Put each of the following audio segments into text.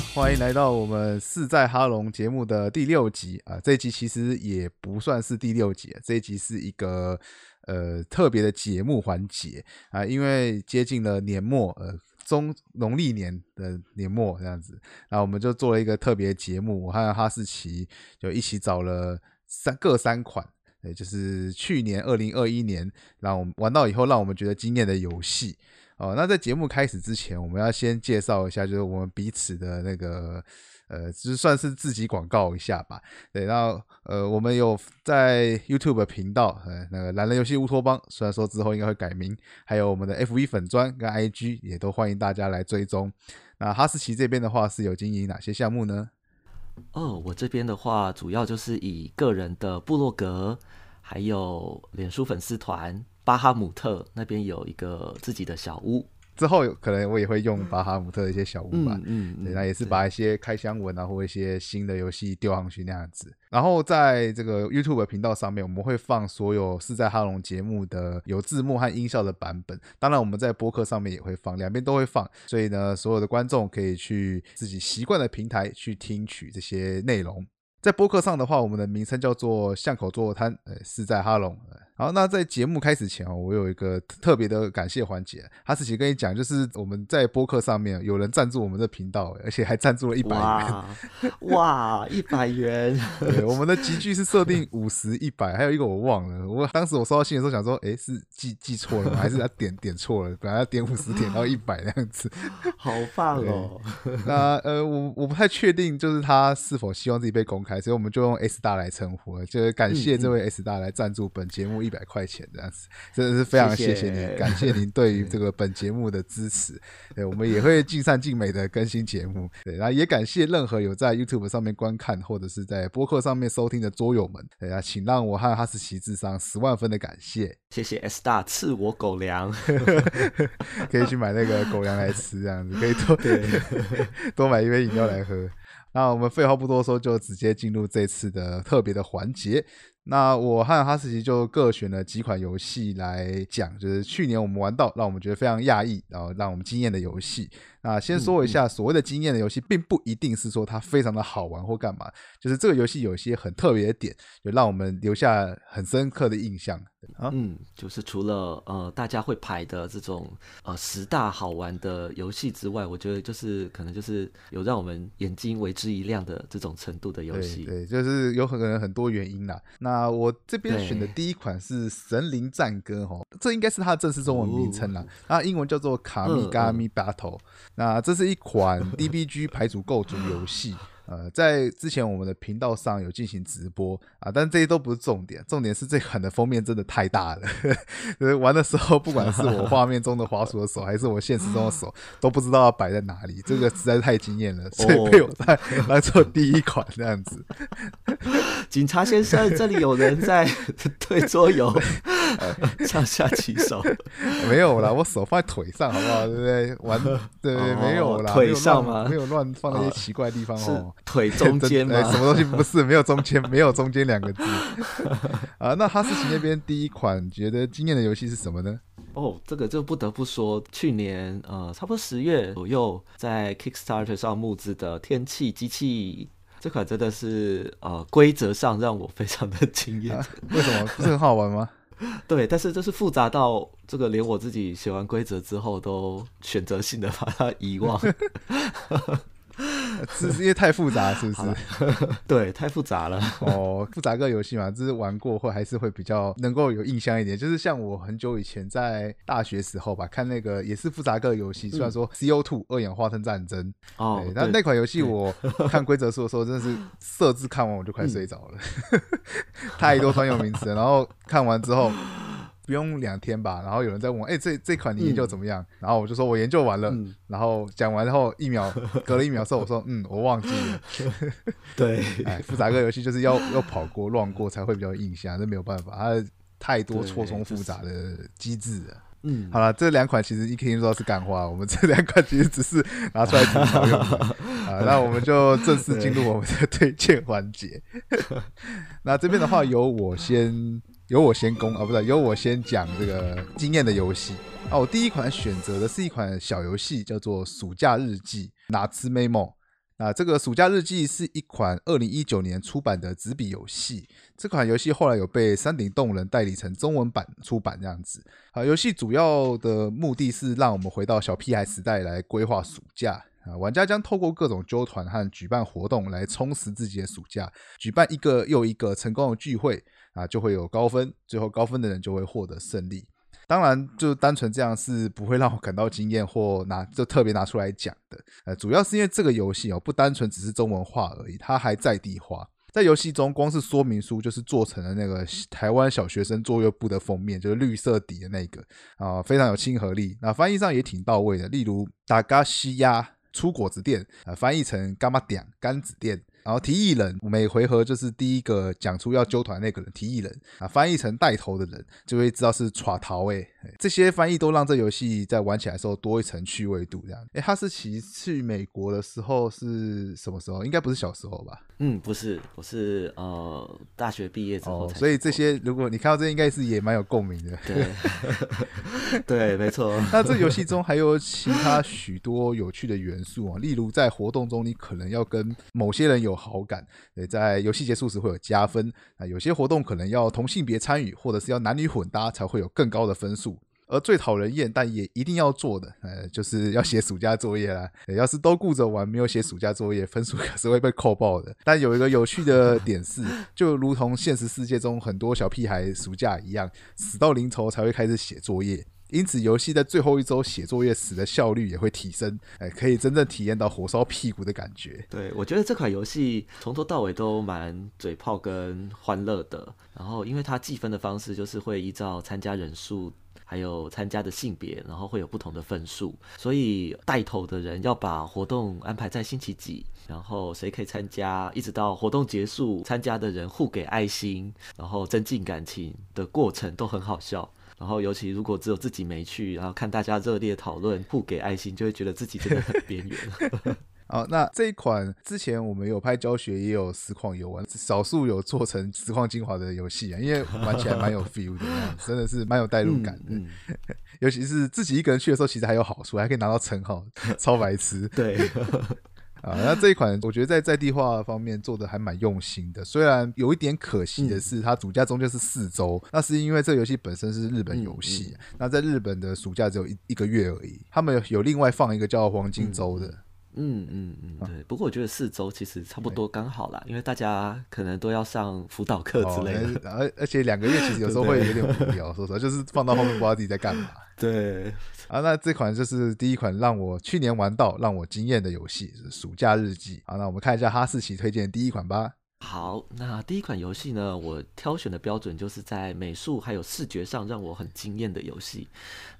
欢迎来到我们四在哈龙节目的第六集啊！这一集其实也不算是第六集，这一集是一个呃特别的节目环节啊，因为接近了年末，呃，中农历年的年末这样子，然后我们就做了一个特别节目，我和哈士奇就一起找了三各三款，也就是去年二零二一年让我们玩到以后让我们觉得惊艳的游戏。哦，那在节目开始之前，我们要先介绍一下，就是我们彼此的那个，呃，就算是自己广告一下吧。对，然后呃，我们有在 YouTube 频道，呃，那个懒人游戏乌托邦，虽然说之后应该会改名，还有我们的 FV 粉砖跟 IG 也都欢迎大家来追踪。那哈士奇这边的话是有经营哪些项目呢？哦，我这边的话主要就是以个人的部落格，还有脸书粉丝团。巴哈姆特那边有一个自己的小屋，之后可能我也会用巴哈姆特的一些小屋吧，嗯，那也是把一些开箱文啊或一些新的游戏丢上去那样子。然后在这个 YouTube 频道上面，我们会放所有是在哈龙节目的有字幕和音效的版本，当然我们在播客上面也会放，两边都会放。所以呢，所有的观众可以去自己习惯的平台去听取这些内容。在播客上的话，我们的名称叫做巷口坐摊，呃，是在哈龙。好，那在节目开始前哦，我有一个特别的感谢环节，哈士奇跟你讲，就是我们在播客上面有人赞助我们的频道，而且还赞助了一百元，哇，一百元。对，我们的集聚是设定五十、一百，还有一个我忘了。我当时我收到信的时候想说，哎，是记记错了吗？还是他点点错了？本来要点五十，点到一百那样子，好棒哦。那呃，我我不太确定，就是他是否希望自己被公开。所以我们就用 S 大来称呼了，就是感谢这位 S 大来赞助本节目一百块钱这样子，真的是非常谢谢您，感谢您对于这个本节目的支持。对，我们也会尽善尽美的更新节目。对，然后也感谢任何有在 YouTube 上面观看或者是在播客上面收听的桌友们。对啊，请让我和哈士奇智商十万分的感谢。谢谢 S 大赐我狗粮，可以去买那个狗粮来吃，这样子可以多 多买一杯饮料来喝。那我们废话不多说，就直接进入这次的特别的环节。那我和哈士奇就各选了几款游戏来讲，就是去年我们玩到让我们觉得非常讶异，然后让我们惊艳的游戏。那先说一下，所谓的惊艳的游戏，并不一定是说它非常的好玩或干嘛，就是这个游戏有一些很特别的点，就让我们留下很深刻的印象。啊嗯，就是除了呃大家会排的这种呃十大好玩的游戏之外，我觉得就是可能就是有让我们眼睛为之一亮的这种程度的游戏。对，就是有可能很多原因啦。那我这边选的第一款是《神灵战歌》哦，这应该是它的正式中文名称啦。那英文叫做《卡米嘎米 Battle》。那这是一款 DBG 牌组构筑游戏，呃，在之前我们的频道上有进行直播啊，但这些都不是重点，重点是这款的封面真的太大了，就是玩的时候，不管是我画面中的滑鼠的手，还是我现实中的手，都不知道要摆在哪里，这个实在是太惊艳了，所以被我在来做第一款这样子。警察先生，这里有人在 对桌游。上下其手没有啦，我手放在腿上，好不好？对不对？玩对没有啦，腿上吗？没有乱放那些奇怪地方哦。腿中 间吗？什么东西不是？没有中间，没有中间两个字 啊。那哈士奇那边第一款觉得惊艳的游戏是什么呢？哦，这个就不得不说，去年呃，差不多十月左右在 Kickstarter 上募资的《天气机器》这款，真的是呃规则上让我非常的惊艳。为什么？不是很好玩吗？对，但是就是复杂到这个，连我自己写完规则之后，都选择性的把它遗忘。是因为太复杂，是不是？对，太复杂了。哦，复杂个游戏嘛，就是玩过会还是会比较能够有印象一点。就是像我很久以前在大学时候吧，看那个也是复杂个游戏，虽然说 C O Two 二氧化碳战争哦，但那款游戏我看规则书的时候，真的是 设置看完我就快睡着了，太多专有名词。然后看完之后。不用两天吧，然后有人在问，哎，这这款你研究怎么样？然后我就说我研究完了，然后讲完后一秒，隔了一秒之后，我说，嗯，我忘记了。对，哎，复杂个游戏就是要要跑过、乱过才会比较有印象，这没有办法，它太多错综复杂的机制了。嗯，好了，这两款其实一听说是干花，我们这两款其实只是拿出来吐槽用的啊。那我们就正式进入我们的推荐环节。那这边的话，由我先。由我先攻啊，不是由我先讲这个经验的游戏啊。我第一款选择的是一款小游戏，叫做《暑假日记》（拿兹 memo）。那这个暑假日记是一款二零一九年出版的纸笔游戏。这款游戏后来有被山顶洞人代理成中文版出版，这样子。啊，游戏主要的目的是让我们回到小屁孩时代来规划暑假。啊，玩家将透过各种揪团和举办活动来充实自己的暑假。举办一个又一个成功的聚会，啊，就会有高分，最后高分的人就会获得胜利。当然，就单纯这样是不会让我感到惊艳或拿就特别拿出来讲的。呃，主要是因为这个游戏哦，不单纯只是中文化而已，它还在地化。在游戏中，光是说明书就是做成了那个台湾小学生作业簿的封面，就是绿色底的那个啊，非常有亲和力。那翻译上也挺到位的，例如达嘎西亚出果子店啊，翻译成干嘛点干子店。然后提议人每回合就是第一个讲出要揪团那个人提议人啊，翻译成带头的人就会知道是耍逃哎，这些翻译都让这游戏在玩起来的时候多一层趣味度这样。哎，哈士奇去美国的时候是什么时候？应该不是小时候吧？嗯，不是，我是呃大学毕业之后。所以这些如果你看到这，应该是也蛮有共鸣的。对，对，没错。那这游戏中还有其他许多有趣的元素啊，例如在活动中你可能要跟某些人有好感，对，在游戏结束时会有加分啊。有些活动可能要同性别参与，或者是要男女混搭才会有更高的分数。而最讨人厌，但也一定要做的，呃，就是要写暑假作业啦。要是都顾着玩，没有写暑假作业，分数可是会被扣爆的。但有一个有趣的点是，就如同现实世界中很多小屁孩暑假一样，死到临头才会开始写作业。因此，游戏在最后一周写作业时的效率也会提升，哎，可以真正体验到火烧屁股的感觉。对，我觉得这款游戏从头到尾都蛮嘴炮跟欢乐的。然后，因为它计分的方式就是会依照参加人数，还有参加的性别，然后会有不同的分数。所以，带头的人要把活动安排在星期几，然后谁可以参加，一直到活动结束，参加的人互给爱心，然后增进感情的过程都很好笑。然后，尤其如果只有自己没去，然后看大家热烈讨论、互给爱心，就会觉得自己真的很边缘。好，那这一款之前我们有拍教学，也有实况游玩，少数有做成实况精华的游戏啊，因为玩起来蛮有 feel 的，真的是蛮有代入感的。尤其是自己一个人去的时候，其实还有好处，还可以拿到称号，超白痴。对。啊，那这一款我觉得在在地化方面做的还蛮用心的，虽然有一点可惜的是，它暑假中间是四周，那是因为这游戏本身是日本游戏，那在日本的暑假只有一一个月而已，他们有另外放一个叫黄金周的。嗯嗯嗯嗯，对。不过我觉得四周其实差不多刚好啦，因为大家可能都要上辅导课之类的，而而且两个月其实有时候会有点无聊，说实话，就是放到后面不知道自己在干嘛。对。啊，那这款就是第一款让我去年玩到让我惊艳的游戏，是《暑假日记》。好，那我们看一下哈士奇推荐第一款吧。好，那第一款游戏呢，我挑选的标准就是在美术还有视觉上让我很惊艳的游戏。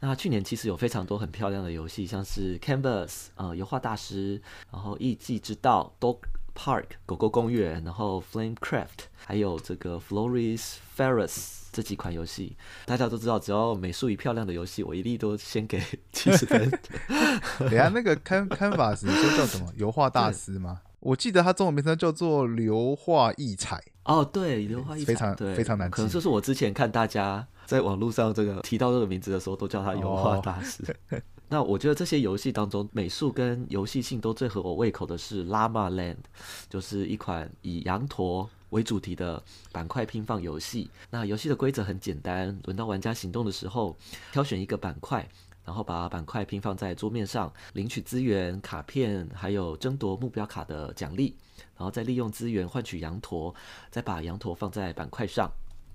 那去年其实有非常多很漂亮的游戏，像是 Canvas 呃油画大师，然后艺伎之道 Dog Park 狗狗公园，然后 Flame Craft，还有这个 Floris Ferris。这几款游戏，大家都知道，只要美术一漂亮的游戏，我一律都先给 七十分。等下那个 Can Canvas 你说叫什么？油画大师吗？我记得它中文名称叫做硫化异彩。哦，对，硫化异彩，非常非常难记。可能就是我之前看大家在网络上这个提到这个名字的时候，都叫他油画大师。那我觉得这些游戏当中，美术跟游戏性都最合我胃口的是 Llama Land，就是一款以羊驼。为主题的板块拼放游戏。那游戏的规则很简单，轮到玩家行动的时候，挑选一个板块，然后把板块拼放在桌面上，领取资源、卡片，还有争夺目标卡的奖励，然后再利用资源换取羊驼，再把羊驼放在板块上。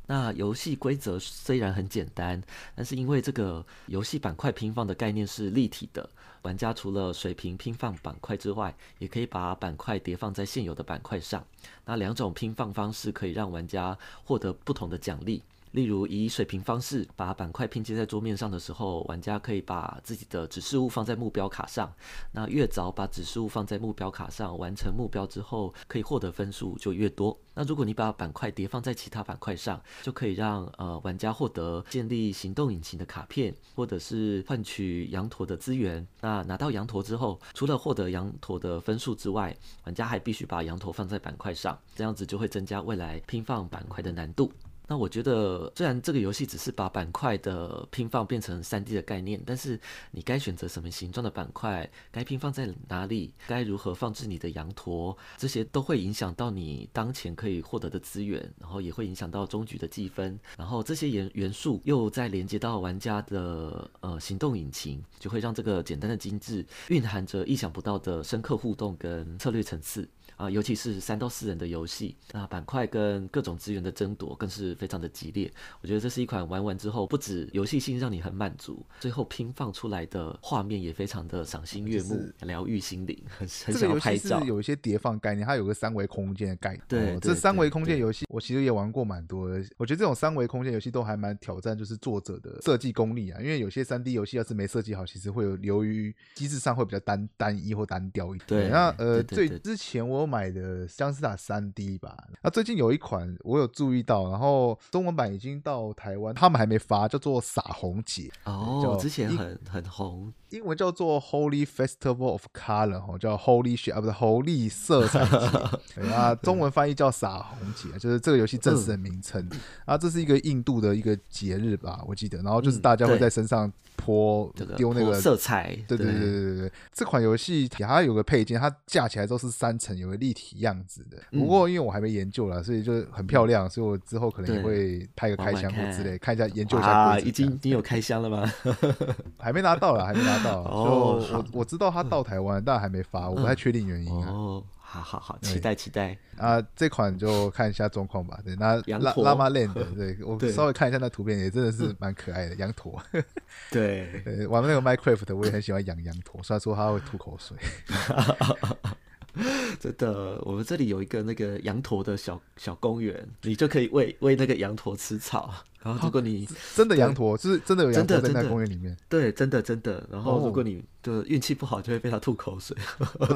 那游戏规则虽然很简单，但是因为这个游戏板块拼放的概念是立体的，玩家除了水平拼放板块之外，也可以把板块叠放在现有的板块上。那两种拼放方式可以让玩家获得不同的奖励。例如，以水平方式把板块拼接在桌面上的时候，玩家可以把自己的指示物放在目标卡上。那越早把指示物放在目标卡上，完成目标之后，可以获得分数就越多。那如果你把板块叠放在其他板块上，就可以让呃玩家获得建立行动引擎的卡片，或者是换取羊驼的资源。那拿到羊驼之后，除了获得羊驼的分数之外，玩家还必须把羊驼放在板块上，这样子就会增加未来拼放板块的难度。那我觉得，虽然这个游戏只是把板块的拼放变成三 D 的概念，但是你该选择什么形状的板块，该拼放在哪里，该如何放置你的羊驼，这些都会影响到你当前可以获得的资源，然后也会影响到终局的计分。然后这些元元素又再连接到玩家的呃行动引擎，就会让这个简单的精致蕴含着意想不到的深刻互动跟策略层次。啊，尤其是三到四人的游戏，那板块跟各种资源的争夺更是非常的激烈。我觉得这是一款玩完之后，不止游戏性让你很满足，最后拼放出来的画面也非常的赏心悦目，疗愈心灵，很很想要拍照。有一些叠放概念，它有个三维空间的概念。对，这三维空间游戏我其实也玩过蛮多的。我觉得这种三维空间游戏都还蛮挑战，就是作者的设计功力啊。因为有些三 D 游戏要是没设计好，其实会有由于机制上会比较单单一或单调一点。对，那呃，最之前我有买的相思塔三 D 吧？那最近有一款我有注意到，然后中文版已经到台湾，他们还没发，叫做撒红姐哦，之前很很红，英文叫做 Holy Festival of Color 哈，叫 Holy 血啊，不是 Holy 色彩节。啊，中文翻译叫撒红节，就是这个游戏正式的名称。啊，这是一个印度的一个节日吧，我记得，然后就是大家会在身上泼丢那个色彩，对对对。对对对，这款游戏它有个配件，它架起来都是三层，有个立体样子的。不过因为我还没研究了，所以就很漂亮，所以我之后可能也会拍个开箱或之类，看一下研究一下。啊，已经你有开箱了吗？还没拿到了，还没拿到。哦，我我知道他到台湾，但还没发，我不太确定原因。哦，好好好，期待期待。啊，这款就看一下状况吧。对，那拉拉玛 land，对我稍微看一下那图片，也真的是蛮可爱的羊驼。对，玩那个 Minecraft，我也很喜欢养羊驼，虽然说它会吐口水。真的，我们这里有一个那个羊驼的小小公园，你就可以喂喂那个羊驼吃草。然后如果你真的羊驼，就是真的有羊驼在那公园里面，对，真的真的。然后如果你的运气不好，就会被它吐口水，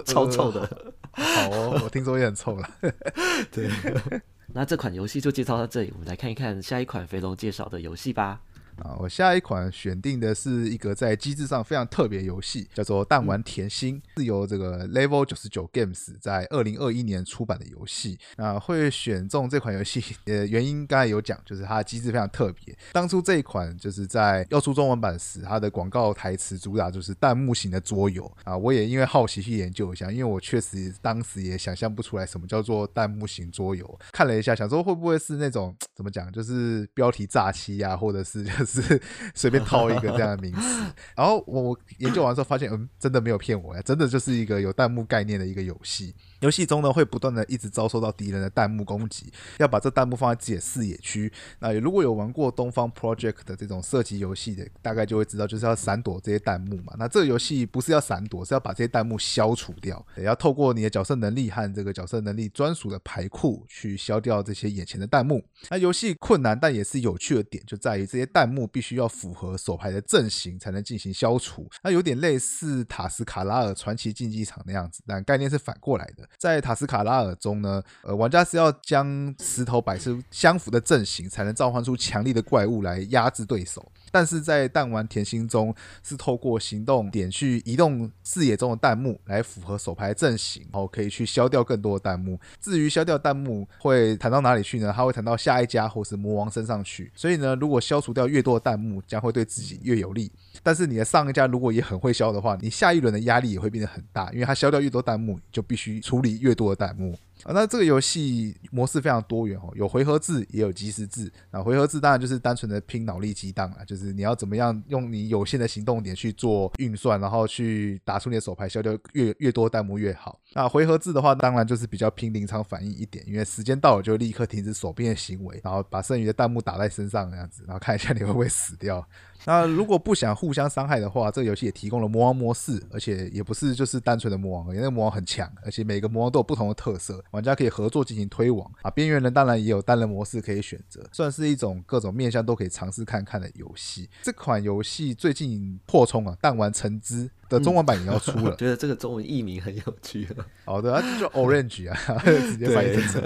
超臭的。好哦，我听说也很臭了。对，那这款游戏就介绍到这里，我们来看一看下一款肥龙介绍的游戏吧。啊，我下一款选定的是一个在机制上非常特别游戏，叫做《弹丸甜心》，是由这个 Level 九十九 Games 在二零二一年出版的游戏。啊，会选中这款游戏 呃原因刚才有讲，就是它的机制非常特别。当初这一款就是在要出中文版时，它的广告台词主打就是弹幕型的桌游啊。我也因为好奇去研究一下，因为我确实当时也想象不出来什么叫做弹幕型桌游。看了一下，想说会不会是那种怎么讲，就是标题炸期呀，或者是。是随便套一个这样的名词，然后我研究完之后发现，嗯，真的没有骗我呀，真的就是一个有弹幕概念的一个游戏。游戏中呢，会不断的一直遭受到敌人的弹幕攻击，要把这弹幕放在自己的视野区。那如果有玩过东方 Project 的这种射击游戏的，大概就会知道，就是要闪躲这些弹幕嘛。那这个游戏不是要闪躲，是要把这些弹幕消除掉，也要透过你的角色能力和这个角色能力专属的牌库去消掉这些眼前的弹幕。那游戏困难但也是有趣的点，就在于这些弹幕木必须要符合手牌的阵型才能进行消除。那有点类似塔斯卡拉尔传奇竞技场那样子，但概念是反过来的。在塔斯卡拉尔中呢，呃，玩家是要将石头摆出相符的阵型，才能召唤出强力的怪物来压制对手。但是在弹丸甜心中，是透过行动点去移动视野中的弹幕，来符合手牌阵型，然后可以去消掉更多的弹幕。至于消掉弹幕会弹到哪里去呢？它会弹到下一家或是魔王身上去。所以呢，如果消除掉越多的弹幕，将会对自己越有利。但是你的上一家如果也很会消的话，你下一轮的压力也会变得很大，因为它消掉越多弹幕，就必须处理越多的弹幕。啊，那这个游戏模式非常多元哦，有回合制，也有即时制。那回合制当然就是单纯的拼脑力激荡了，就是你要怎么样用你有限的行动点去做运算，然后去打出你的手牌，消掉越越多弹幕越好。那回合制的话，当然就是比较拼临场反应一点，因为时间到了就立刻停止手边的行为，然后把剩余的弹幕打在身上那样子，然后看一下你会不会死掉。那如果不想互相伤害的话，这个游戏也提供了魔王模式，而且也不是就是单纯的魔王，因为，魔王很强，而且每个魔王都有不同的特色，玩家可以合作进行推网啊。边缘人当然也有单人模式可以选择，算是一种各种面向都可以尝试看看的游戏。这款游戏最近扩充啊，弹丸橙汁的中文版也要出了，觉得这个中文译名很有趣。好的，就叫 Orange 啊，直接翻译成。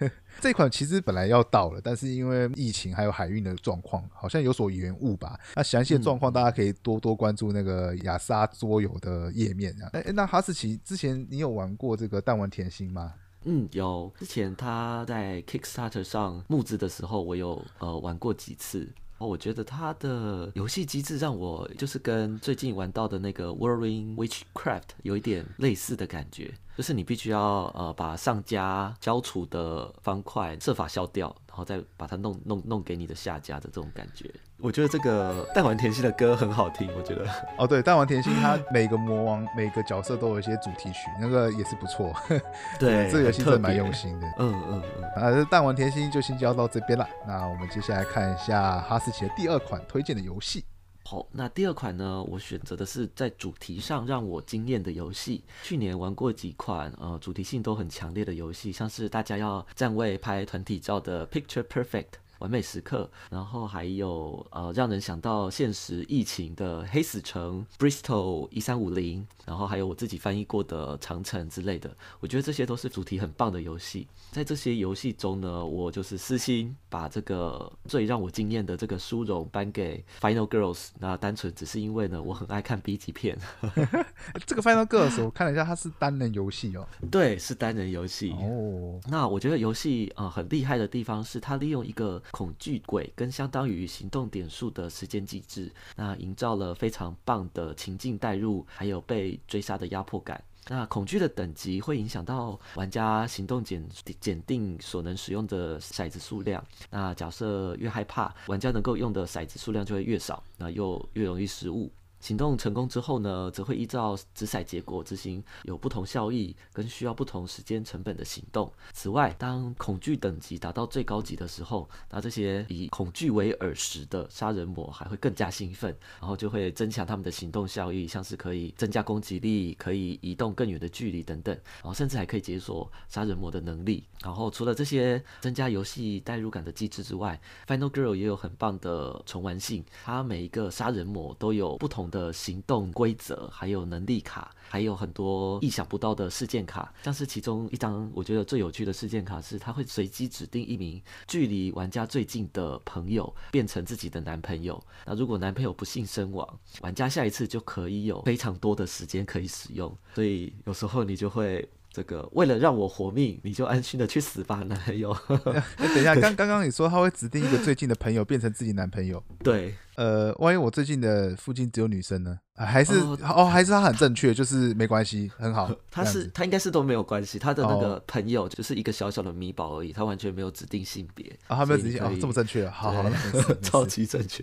这款其实本来要到了，但是因为疫情还有海运的状况，好像有所延误吧。那详细的状况大家可以多多关注那个雅莎桌游的页面啊。哎、那哈士奇之前你有玩过这个弹丸甜心吗？嗯，有之前他在 Kickstarter 上募资的时候，我有呃玩过几次。哦，我觉得它的游戏机制让我就是跟最近玩到的那个 worrying Witchcraft 有一点类似的感觉，就是你必须要呃把上家消除的方块设法消掉，然后再把它弄弄弄给你的下家的这种感觉。我觉得这个弹丸甜心的歌很好听，我觉得。哦，对，弹丸甜心它每个魔王每个角色都有一些主题曲，那个也是不错。对，这个游戏真的蛮用心的。嗯嗯嗯。啊，这弹丸甜心就先教到这边了。那我们接下来看一下哈士奇的第二款推荐的游戏。好，那第二款呢，我选择的是在主题上让我惊艳的游戏。去年玩过几款呃主题性都很强烈的游戏，像是大家要站位拍团体照的 Picture Perfect。完美时刻，然后还有呃让人想到现实疫情的黑死城 Bristol 一三五零，然后还有我自己翻译过的长城之类的，我觉得这些都是主题很棒的游戏。在这些游戏中呢，我就是私心把这个最让我惊艳的这个殊荣颁给 Final Girls，那单纯只是因为呢，我很爱看 B 级片，这个 Final Girls 我看了一下，它是单人游戏哦。对，是单人游戏。哦，那我觉得游戏呃很厉害的地方是，它利用一个恐惧鬼跟相当于行动点数的时间机制，那营造了非常棒的情境代入，还有被追杀的压迫感。那恐惧的等级会影响到玩家行动检检定所能使用的骰子数量。那假设越害怕，玩家能够用的骰子数量就会越少，那又越容易失误。行动成功之后呢，则会依照掷骰结果执行有不同效益跟需要不同时间成本的行动。此外，当恐惧等级达到最高级的时候，那这些以恐惧为饵食的杀人魔还会更加兴奋，然后就会增强他们的行动效益，像是可以增加攻击力、可以移动更远的距离等等，然后甚至还可以解锁杀人魔的能力。然后除了这些增加游戏代入感的机制之外，Final Girl 也有很棒的重玩性，它每一个杀人魔都有不同的行动规则，还有能力卡，还有很多意想不到的事件卡。像是其中一张我觉得最有趣的事件卡是，它会随机指定一名距离玩家最近的朋友变成自己的男朋友。那如果男朋友不幸身亡，玩家下一次就可以有非常多的时间可以使用。所以有时候你就会。这个为了让我活命，你就安心的去死吧，男朋友。等一下，刚刚刚你说他会指定一个最近的朋友变成自己男朋友，对，呃，万一我最近的附近只有女生呢？啊还是哦哦，还是他很正确，就是没关系，很好。他是他应该是都没有关系，他的那个哦朋友就是一个小小的米宝而已，他完全没有指定性别。啊，他没有所以你可以直接哦这么正确，好好，超级正确。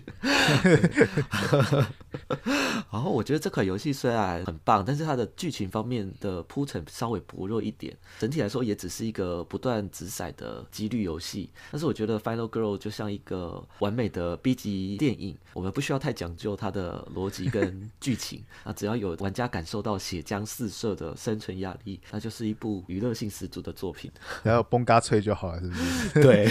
然后我觉得这款游戏虽然很棒，但是它的剧情方面的铺陈稍微薄弱一点，整体来说也只是一个不断掷骰的几率游戏。但是我觉得《Final Girl》就像一个完美的 B 级电影，我们不需要太讲究它的逻辑跟剧情啊，只要有玩家感受到血浆四射的生存压力，那就是一部娱乐性十足的作品。然后崩嘎脆就好了，是不是？对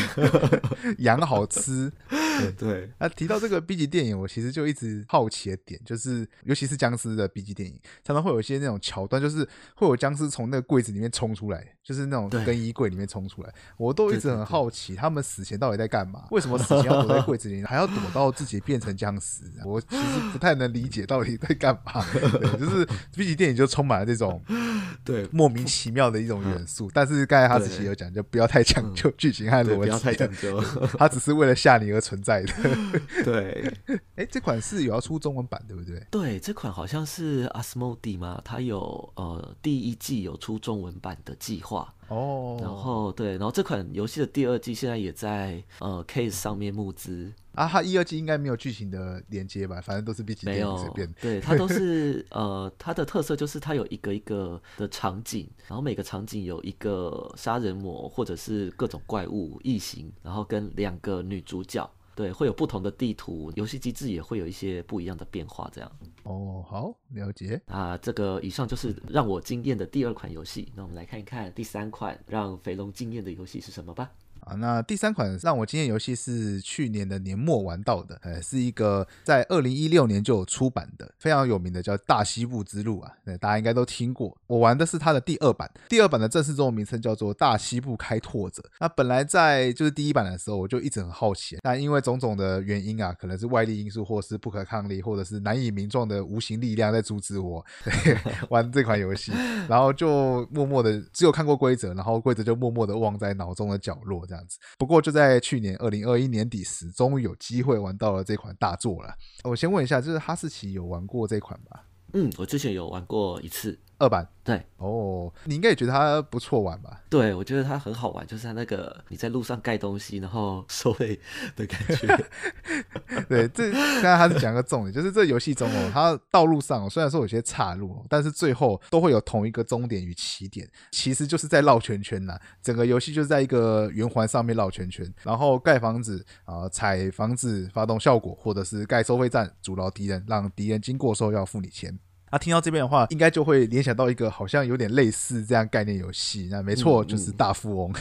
羊好吃。对，那提到这个 B 级电影，我其实就一直好奇的点，就是尤其是僵尸的 B 级电影，常常会有一些那种桥段，就是会有僵尸从那个柜子里面冲出来，就是那种对更衣柜里面冲出来，我都一直很好奇，他们死前到底在干嘛？为什么死前要躲在柜子里，还要躲到自己变成僵尸？我其实 不太能理解到底在干嘛。对，就是 B 级电影就充满了这种 对，莫名其妙的一种元素，但是刚才哈士奇有讲，就不要太讲究剧情和对，逻不要太辑讲，究。它只是为了吓你而存在的。对。哎，这款是有要出中文版，对不对？对，这款好像是 Asmodee 嘛，它有呃第一季有出中文版的计划，哦，然后对，然后这款游戏的第二季现在也在呃 Case 上面募资，啊，它一二季应该没有剧情的连接吧？反正都是 B 级没电影随有便。，对，它都是呃它的特色就是它有一个一个的场景，然后每个场景有一个杀人魔或者是各种怪物异形，然后跟两个女主角。对，会有不同的地图，游戏机制也会有一些不一样的变化，这样。哦，好，了解。啊，这个以上就是让我惊艳的第二款游戏。那我们来看一看第三款让肥龙惊艳的游戏是什么吧。啊，那第三款让我惊艳游戏是去年的年末玩到的，呃，是一个在二零一六年就有出版的非常有名的叫《大西部之路》啊，那大家应该都听过。我玩的是它的第二版，第二版的正式中文名称叫做《大西部开拓者》。那本来在就是第一版的时候，我就一直很好奇，但因为种种的原因啊，可能是外力因素，或是不可抗力，或者是难以名状的无形力量在阻止我 玩这款游戏，然后就默默的只有看过规则，然后规则就默默的忘在脑中的角落这样。样子，不过就在去年二零二一年底时，终于有机会玩到了这款大作了。我先问一下，就是哈士奇有玩过这款吧？嗯，我之前有玩过一次。二版对哦，你应该也觉得它不错玩吧？对，我觉得它很好玩，就是它那个你在路上盖东西，然后收费的感觉。对，这刚才他是讲个重点，就是这游戏中哦，它道路上虽然说有些岔路，但是最后都会有同一个终点与起点，其实就是在绕圈圈呐。整个游戏就是在一个圆环上面绕圈圈，然后盖房子啊，踩房子发动效果，或者是盖收费站阻挠敌人，让敌人经过时候要付你钱。那听到这边的话，应该就会联想到一个好像有点类似这样概念游戏。那没错，就是大富翁。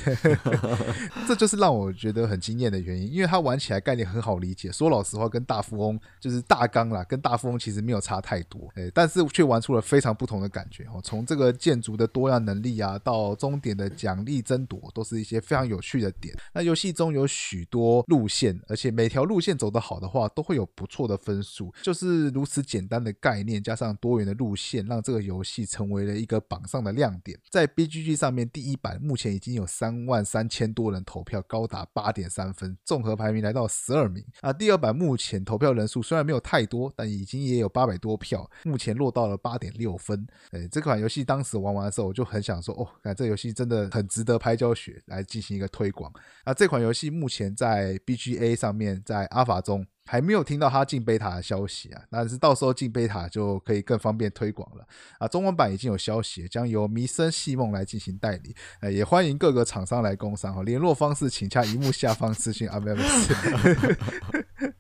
这就是让我觉得很惊艳的原因，因为它玩起来概念很好理解。说老实话，跟大富翁就是大纲啦，跟大富翁其实没有差太多。诶，但是却玩出了非常不同的感觉哦。从这个建筑的多样能力啊，到终点的奖励争夺，都是一些非常有趣的点。那游戏中有许多路线，而且每条路线走得好的话，都会有不错的分数。就是如此简单的概念，加上多。元的路线让这个游戏成为了一个榜上的亮点。在 BGG 上面，第一版目前已经有三万三千多人投票，高达八点三分，综合排名来到十二名。啊，第二版目前投票人数虽然没有太多，但已经也有八百多票，目前落到了八点六分。哎，这款游戏当时玩完的时候，我就很想说，哦，看这游戏真的很值得拍教学来进行一个推广。啊，这款游戏目前在 BGA 上面，在阿法中。还没有听到他进贝塔的消息啊，但是到时候进贝塔就可以更方便推广了啊。中文版已经有消息，将由迷生细梦来进行代理，呃，也欢迎各个厂商来工商哈。联络方式请加荧幕下方资讯啊，没有没有。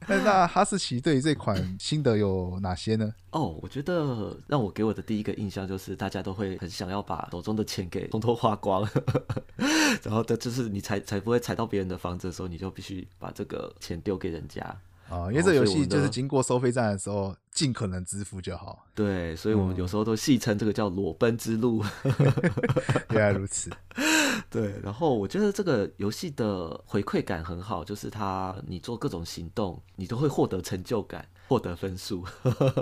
那哈士奇对于这款心得有哪些呢？哦，我觉得让我给我的第一个印象就是大家都会很想要把手中的钱给通通花光，然后的就是你才才不会踩到别人的房子的时候，你就必须把这个钱丢给人家。啊，因为这游戏就是经过收费站的时候，尽可能支付就好。对，所以我们有时候都戏称这个叫裸奔之路。原来如此。对，然后我觉得这个游戏的回馈感很好，就是它你做各种行动，你都会获得成就感，获得分数。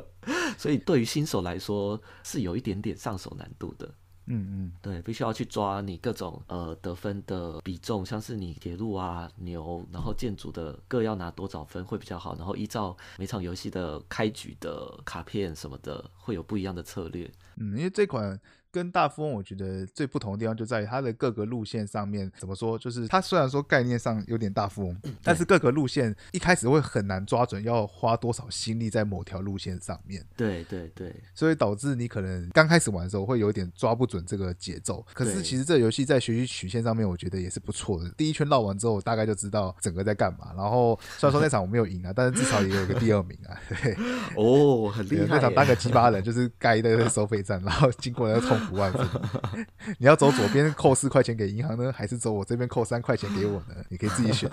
所以对于新手来说，是有一点点上手难度的。嗯嗯，对，必须要去抓你各种呃得分的比重，像是你铁路啊牛，然后建筑的各要拿多少分会比较好，然后依照每场游戏的开局的卡片什么的，会有不一样的策略。嗯，因为这款。跟大富翁我觉得最不同的地方就在于它的各个路线上面怎么说，就是它虽然说概念上有点大富翁，但是各个路线一开始会很难抓准要花多少心力在某条路线上面。对对对，所以导致你可能刚开始玩的时候会有点抓不准这个节奏。可是其实这游戏在学习曲线上面，我觉得也是不错的。第一圈绕完之后，大概就知道整个在干嘛。然后虽然说那场我没有赢啊，但是至少也有个第二名啊。对，哦，很厉害。那场当个鸡巴人，就是盖一个收费站，然后经过那个痛苦万分。你要走左边扣四块钱给银行呢，还是走我这边扣三块钱给我呢？你可以自己选。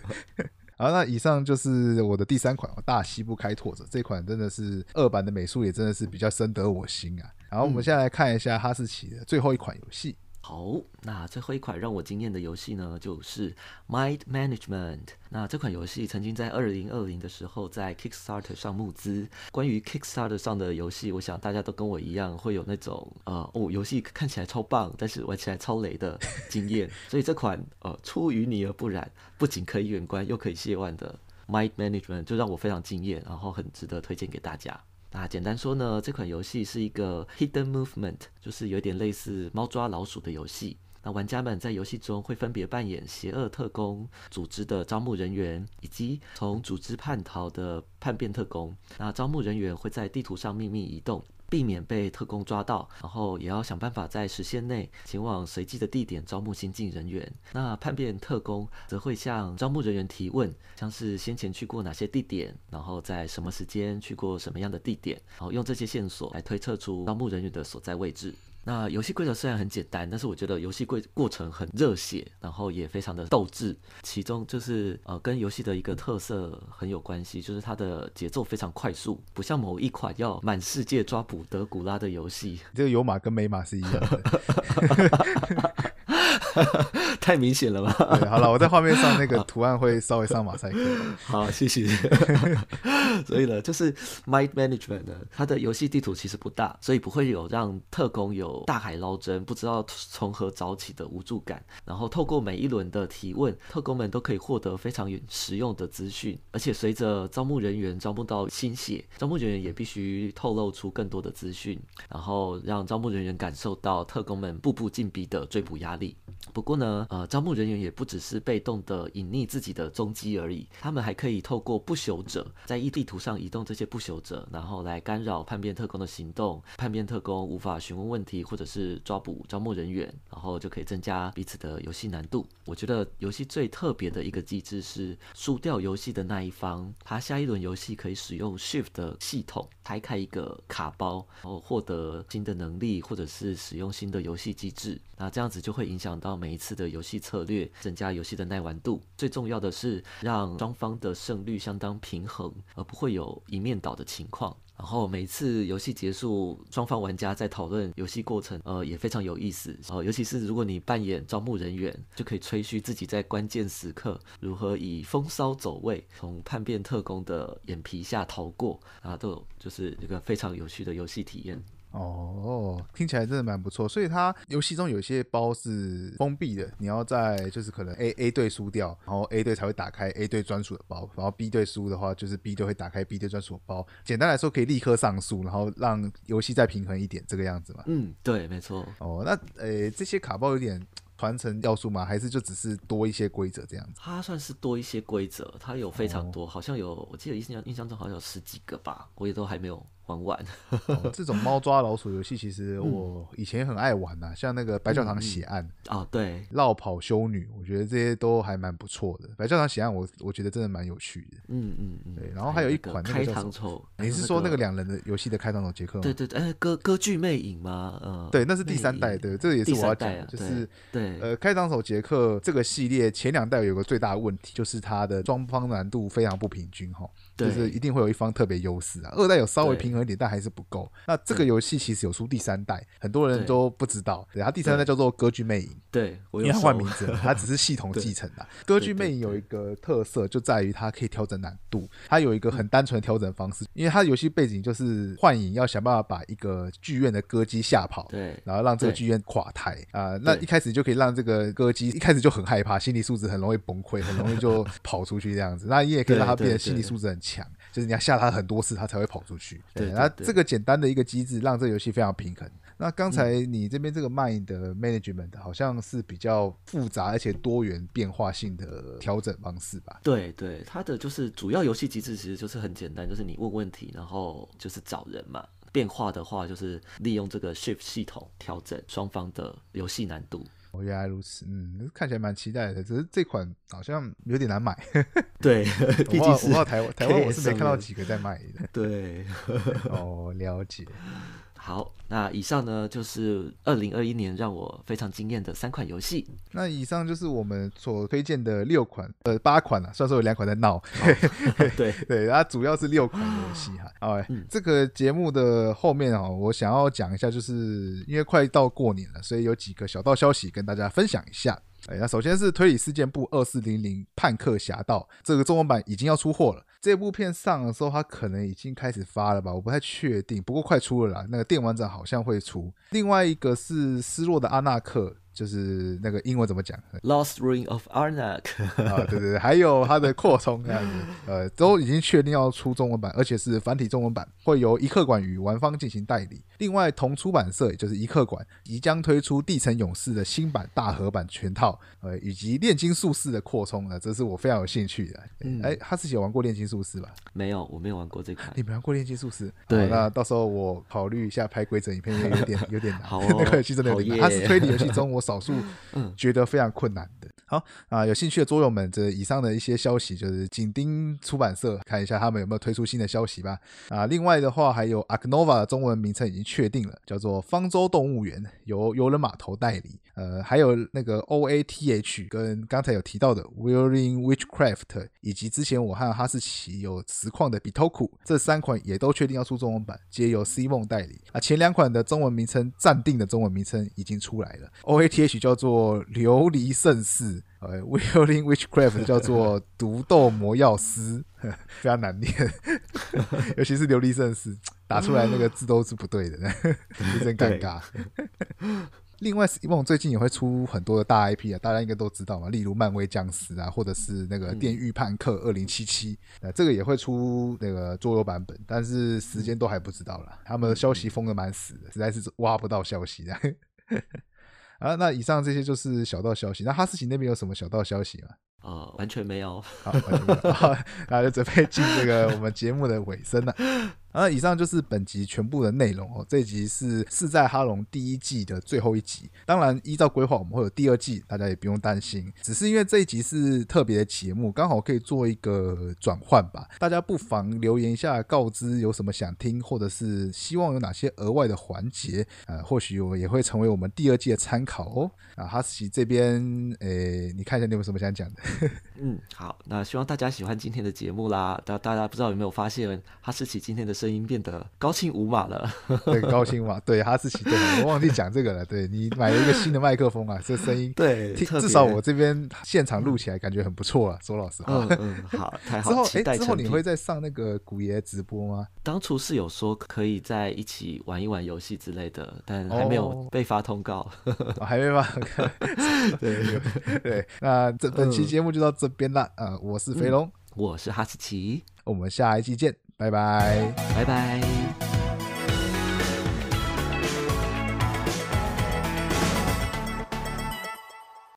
好，那以上就是我的第三款《大西部开拓者》这款，真的是二版的美术也真的是比较深得我心啊。然后我们现在来看一下哈士奇的最后一款游戏。好，那最后一款让我惊艳的游戏呢，就是《Mind Management》。那这款游戏曾经在二零二零的时候在 Kickstarter 上募资。关于 Kickstarter 上的游戏，我想大家都跟我一样，会有那种呃，哦，游戏看起来超棒，但是玩起来超雷的经验。所以这款呃，出淤泥而不染，不仅可以远观又可以亵玩的《Mind Management》，就让我非常惊艳，然后很值得推荐给大家。那简单说呢，这款游戏是一个 hidden movement，就是有点类似猫抓老鼠的游戏。那玩家们在游戏中会分别扮演邪恶特工组织的招募人员，以及从组织叛逃的叛变特工。那招募人员会在地图上秘密移动。避免被特工抓到，然后也要想办法在时限内前往随机的地点招募新进人员。那叛变特工则会向招募人员提问，像是先前去过哪些地点，然后在什么时间去过什么样的地点，然后用这些线索来推测出招募人员的所在位置。那游戏规则虽然很简单，但是我觉得游戏规过程很热血，然后也非常的斗志。其中就是呃，跟游戏的一个特色很有关系，就是它的节奏非常快速，不像某一款要满世界抓捕德古拉的游戏。这个有马跟没马是一样的。太明显了吧？对，好了，我在画面上那个图案会稍微上马赛克。好，谢谢。所以呢，就是 Mind Management 呢，它的游戏地图其实不大，所以不会有让特工有大海捞针、不知道从何找起的无助感。然后透过每一轮的提问，特工们都可以获得非常实用的资讯。而且随着招募人员招募到新血，招募人员也必须透露出更多的资讯，然后让招募人员感受到特工们步步紧逼的追捕压力。不过呢，呃，招募人员也不只是被动的隐匿自己的踪迹而已，他们还可以透过不朽者在异地图上移动这些不朽者，然后来干扰叛变特工的行动。叛变特工无法询问问题或者是抓捕招募人员，然后就可以增加彼此的游戏难度。我觉得游戏最特别的一个机制是，输掉游戏的那一方，他下一轮游戏可以使用 Shift 的系统开开一个卡包，然后获得新的能力或者是使用新的游戏机制。那这样子就会影响到到每一次的游戏策略，增加游戏的耐玩度。最重要的是让双方的胜率相当平衡，而不会有一面倒的情况。然后每次游戏结束，双方玩家在讨论游戏过程，呃，也非常有意思。呃，尤其是如果你扮演招募人员，就可以吹嘘自己在关键时刻如何以风骚走位，从叛变特工的眼皮下逃过，啊，都有就是一个非常有趣的游戏体验。哦，听起来真的蛮不错。所以它游戏中有些包是封闭的，你要在就是可能 A A 队输掉，然后 A 队才会打开 A 队专属的包，然后 B 队输的话，就是 B 队会打开 B 队专属的包。简单来说，可以立刻上诉，然后让游戏再平衡一点，这个样子嘛。嗯，对，没错。哦，那呃，这些卡包有点传承要素吗？还是就只是多一些规则这样子？它算是多一些规则，它有非常多，好像有，我记得印象印象中好像有十几个吧，我也都还没有。玩玩 这种猫抓老鼠游戏，其实我以前很爱玩呐，像那个白教堂血案啊，对，绕跑修女，我觉得这些都还蛮不错的。白教堂血案，我我觉得真的蛮有趣的。嗯嗯嗯，对。然后还有一款开膛手，你是说那个两人的游戏的开膛手杰克吗？对对对，歌歌剧魅影吗？嗯，对，那是第三代的，这个也是我要讲，就是对，呃，开膛手杰克这个系列前两代有个最大的问题，就是它的双方难度非常不平均哈。就是一定会有一方特别优势啊，二代有稍微平衡一点，但还是不够。那这个游戏其实有出第三代，很多人都不知道。对，它第三代叫做《歌剧魅影》，对，因为换名字，它只是系统继承的。《歌剧魅影》有一个特色，就在于它可以调整难度。它有一个很单纯的调整方式，因为它游戏背景就是幻影要想办法把一个剧院的歌姬吓跑，对，然后让这个剧院垮台啊。那一开始就可以让这个歌姬一开始就很害怕，心理素质很容易崩溃，很容易就 跑出去这样子。那你也可以让他变得心理素质很强。就是你要吓他很多次，他才会跑出去。对，那这个简单的一个机制，让这个游戏非常平衡。那刚才你这边这个 Mind 的 Management 好像是比较复杂而且多元变化性的调整方式吧？对对，它的就是主要游戏机制其实就是很简单，就是你问问题，然后就是找人嘛。变化的话，就是利用这个 Shift 系统调整双方的游戏难度。哦，原来如此，嗯，看起来蛮期待的，只是这款好像有点难买。对，毕竟是台湾，台湾我是没看到几个在卖的。对，哦，了解。好，那以上呢就是二零二一年让我非常惊艳的三款游戏。那以上就是我们所推荐的六款，呃，八款了，虽然说有两款在闹。对对，它主要是六款游戏哈。好，这个节目的后面啊，我想要讲一下，就是因为快到过年了，所以有几个小道消息跟大家分享一下。哎，那首先是推理事件簿二四零零判客侠盗这个中文版已经要出货了。这部片上的时候，它可能已经开始发了吧，我不太确定。不过快出了啦，那个电玩展好像会出。另外一个是失落的阿纳克。就是那个英文怎么讲？Lost Ring of Arnak 啊，对对对，还有它的扩充这样子，呃，都已经确定要出中文版，而且是繁体中文版，会由一客馆与玩方进行代理。另外，同出版社也就是一客馆即将推出《地城勇士》的新版大合版全套，呃，以及炼金术士的扩充呢，这是我非常有兴趣的。哎，哈士奇有玩过炼金术士吧？没有，我没有玩过这款。你没玩过炼金术士？对，那到时候我考虑一下拍规则影片，有点有点难。好，那个游戏真的有点难，它是推理游戏中我。少数觉得非常困难的好啊，有兴趣的桌友们，这以上的一些消息就是紧盯出版社看一下他们有没有推出新的消息吧。啊，另外的话还有 Aknova 的中文名称已经确定了，叫做方舟动物园，由游人码头代理。呃，还有那个 OATH 跟刚才有提到的 Willing Witchcraft，以及之前我和哈士奇有实况的 Bitoku，这三款也都确定要出中文版，皆由 C 梦代理。啊，前两款的中文名称暂定的中文名称已经出来了，OATH 叫做琉璃盛世世。呃，Willing Witchcraft 叫做毒斗魔药师，非常难念，尤其是琉璃圣士打出来那个字都是不对的，有点尴尬。另外 s 梦最近也会出很多的大 IP 啊，大家应该都知道嘛，例如漫威僵尸啊，或者是那个电狱判客二零七七，呃，这个也会出那个桌游版本，但是时间都还不知道啦。他们的消息封的蛮死的，实在是挖不到消息的。啊，那以上这些就是小道消息。那哈士奇那边有什么小道消息吗？呃，完全没有。好，那就准备进这个我们节目的尾声了。啊，以上就是本集全部的内容哦。这集是《是在哈隆》第一季的最后一集。当然，依照规划，我们会有第二季，大家也不用担心。只是因为这一集是特别的节目，刚好可以做一个转换吧。大家不妨留言一下，告知有什么想听，或者是希望有哪些额外的环节，呃，或许我也会成为我们第二季的参考哦。啊，哈士奇这边，诶，你看一下你有什么想讲的？嗯，好，那希望大家喜欢今天的节目啦。大大家不知道有没有发现，哈士奇今天的。声音变得高清无码了，对，高清码，对，哈士奇，对，我忘记讲这个了，对你买了一个新的麦克风啊，这声音，对，至少我这边现场录起来感觉很不错啊，说老实话，嗯嗯，好，太好，之后，哎，之后你会再上那个古爷直播吗？当初是有说可以在一起玩一玩游戏之类的，但还没有被发通告，还没发，对。对，那这本期节目就到这边了，呃，我是肥龙，我是哈士奇，我们下一期见。拜拜，拜拜。